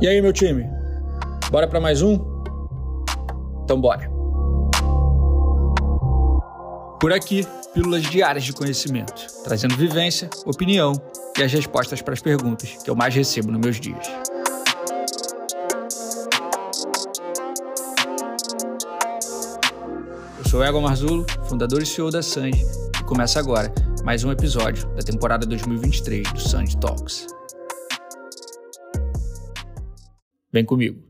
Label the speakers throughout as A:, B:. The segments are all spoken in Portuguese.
A: E aí, meu time? Bora para mais um? Então bora. Por aqui, pílulas diárias de conhecimento, trazendo vivência, opinião e as respostas para as perguntas que eu mais recebo nos meus dias. Eu sou Ego Marzulo, fundador e CEO da Sanji, e começa agora mais um episódio da temporada 2023 do Sanji Talks. Vem comigo.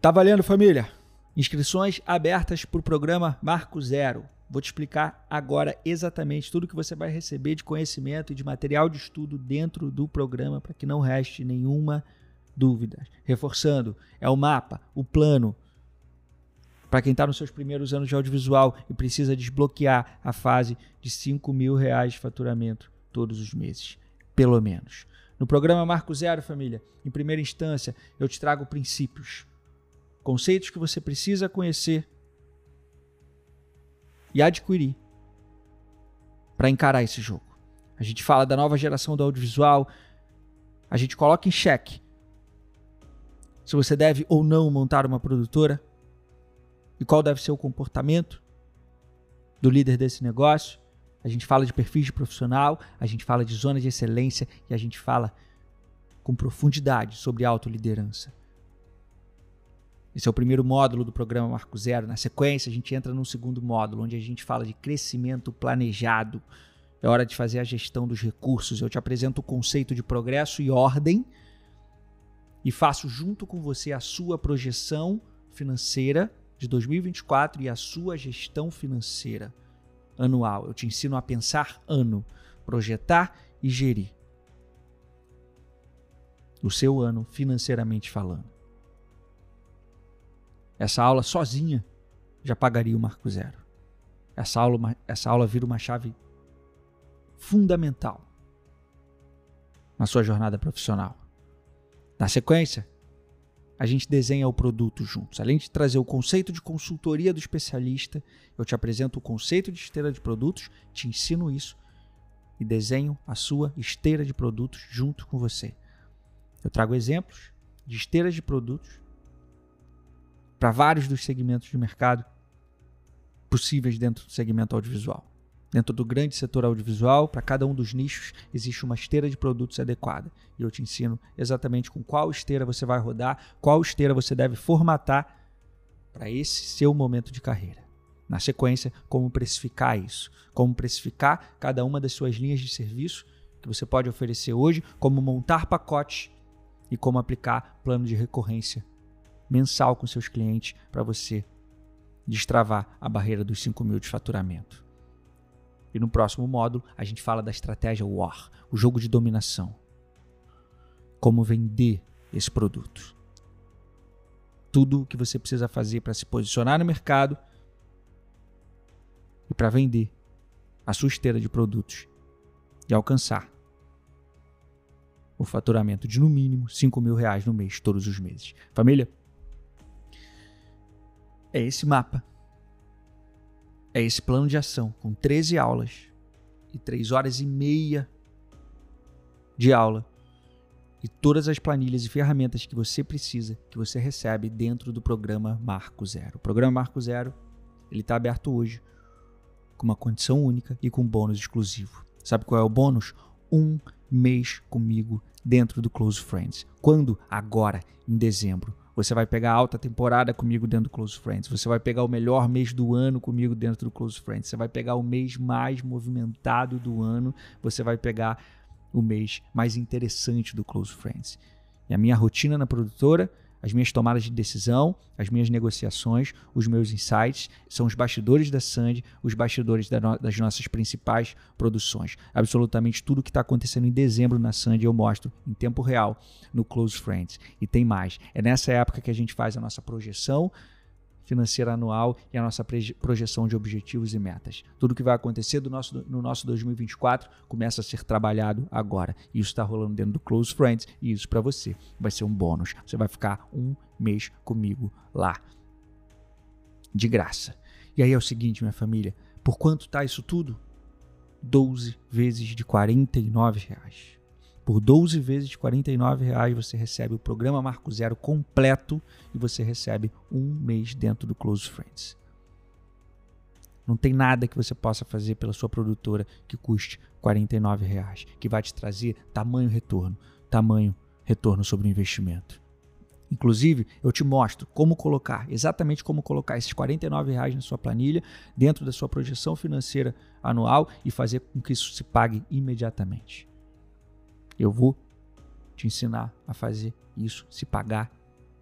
A: Tá valendo, família? Inscrições abertas para o programa Marco Zero. Vou te explicar agora exatamente tudo que você vai receber de conhecimento e de material de estudo dentro do programa para que não reste nenhuma dúvida. Reforçando, é o mapa, o plano. Para quem está nos seus primeiros anos de audiovisual e precisa desbloquear a fase de 5 mil reais de faturamento todos os meses, pelo menos. No programa Marco Zero, família, em primeira instância, eu te trago princípios, conceitos que você precisa conhecer e adquirir para encarar esse jogo. A gente fala da nova geração do audiovisual, a gente coloca em xeque se você deve ou não montar uma produtora e qual deve ser o comportamento do líder desse negócio a gente fala de perfis de profissional, a gente fala de zona de excelência e a gente fala com profundidade sobre autoliderança. Esse é o primeiro módulo do programa Marco Zero. Na sequência, a gente entra no segundo módulo, onde a gente fala de crescimento planejado. É hora de fazer a gestão dos recursos. Eu te apresento o conceito de progresso e ordem e faço junto com você a sua projeção financeira de 2024 e a sua gestão financeira anual. Eu te ensino a pensar ano, projetar e gerir o seu ano financeiramente falando. Essa aula sozinha já pagaria o marco zero. Essa aula, essa aula vira uma chave fundamental na sua jornada profissional. Na sequência, a gente desenha o produto juntos. Além de trazer o conceito de consultoria do especialista, eu te apresento o conceito de esteira de produtos, te ensino isso e desenho a sua esteira de produtos junto com você. Eu trago exemplos de esteiras de produtos para vários dos segmentos de mercado possíveis dentro do segmento audiovisual. Dentro do grande setor audiovisual, para cada um dos nichos, existe uma esteira de produtos adequada. E eu te ensino exatamente com qual esteira você vai rodar, qual esteira você deve formatar para esse seu momento de carreira. Na sequência, como precificar isso, como precificar cada uma das suas linhas de serviço que você pode oferecer hoje, como montar pacotes e como aplicar plano de recorrência mensal com seus clientes para você destravar a barreira dos 5 mil de faturamento. E no próximo módulo, a gente fala da estratégia War, o jogo de dominação. Como vender esse produto. Tudo o que você precisa fazer para se posicionar no mercado e para vender a sua esteira de produtos e alcançar o faturamento de no mínimo 5 mil reais no mês, todos os meses. Família, é esse mapa é esse plano de ação com 13 aulas e 3 horas e meia de aula e todas as planilhas e ferramentas que você precisa, que você recebe dentro do programa Marco Zero. O programa Marco Zero ele está aberto hoje com uma condição única e com bônus exclusivo. Sabe qual é o bônus? Um mês comigo dentro do Close Friends. Quando? Agora, em dezembro. Você vai pegar a alta temporada comigo dentro do Close Friends. Você vai pegar o melhor mês do ano comigo dentro do Close Friends. Você vai pegar o mês mais movimentado do ano. Você vai pegar o mês mais interessante do Close Friends. E a minha rotina na produtora as minhas tomadas de decisão, as minhas negociações, os meus insights, são os bastidores da Sandy, os bastidores das nossas principais produções. Absolutamente tudo que está acontecendo em dezembro na Sandy eu mostro em tempo real no Close Friends. E tem mais. É nessa época que a gente faz a nossa projeção financeira anual e a nossa projeção de objetivos e metas. Tudo que vai acontecer do nosso, no nosso 2024 começa a ser trabalhado agora. Isso está rolando dentro do Close Friends e isso para você vai ser um bônus. Você vai ficar um mês comigo lá. De graça. E aí é o seguinte, minha família, por quanto tá isso tudo? 12 vezes de R$ reais. Por 12 vezes de R$ 49,00 você recebe o programa Marco Zero completo e você recebe um mês dentro do Close Friends. Não tem nada que você possa fazer pela sua produtora que custe R$ 49,00, que vai te trazer tamanho retorno, tamanho retorno sobre o investimento. Inclusive, eu te mostro como colocar, exatamente como colocar esses R$ reais na sua planilha, dentro da sua projeção financeira anual e fazer com que isso se pague imediatamente. Eu vou te ensinar a fazer isso se pagar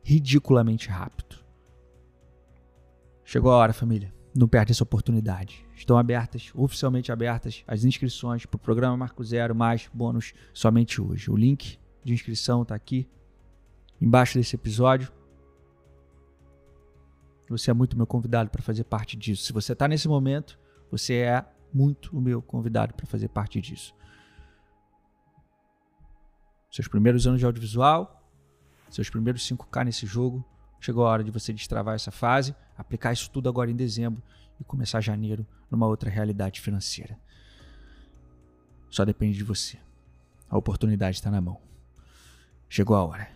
A: ridiculamente rápido. Chegou a hora, família. Não perde essa oportunidade. Estão abertas, oficialmente abertas, as inscrições para o programa Marco Zero mais bônus somente hoje. O link de inscrição está aqui embaixo desse episódio. Você é muito meu convidado para fazer parte disso. Se você está nesse momento, você é muito o meu convidado para fazer parte disso. Seus primeiros anos de audiovisual, seus primeiros 5K nesse jogo, chegou a hora de você destravar essa fase, aplicar isso tudo agora em dezembro e começar janeiro numa outra realidade financeira. Só depende de você. A oportunidade está na mão. Chegou a hora.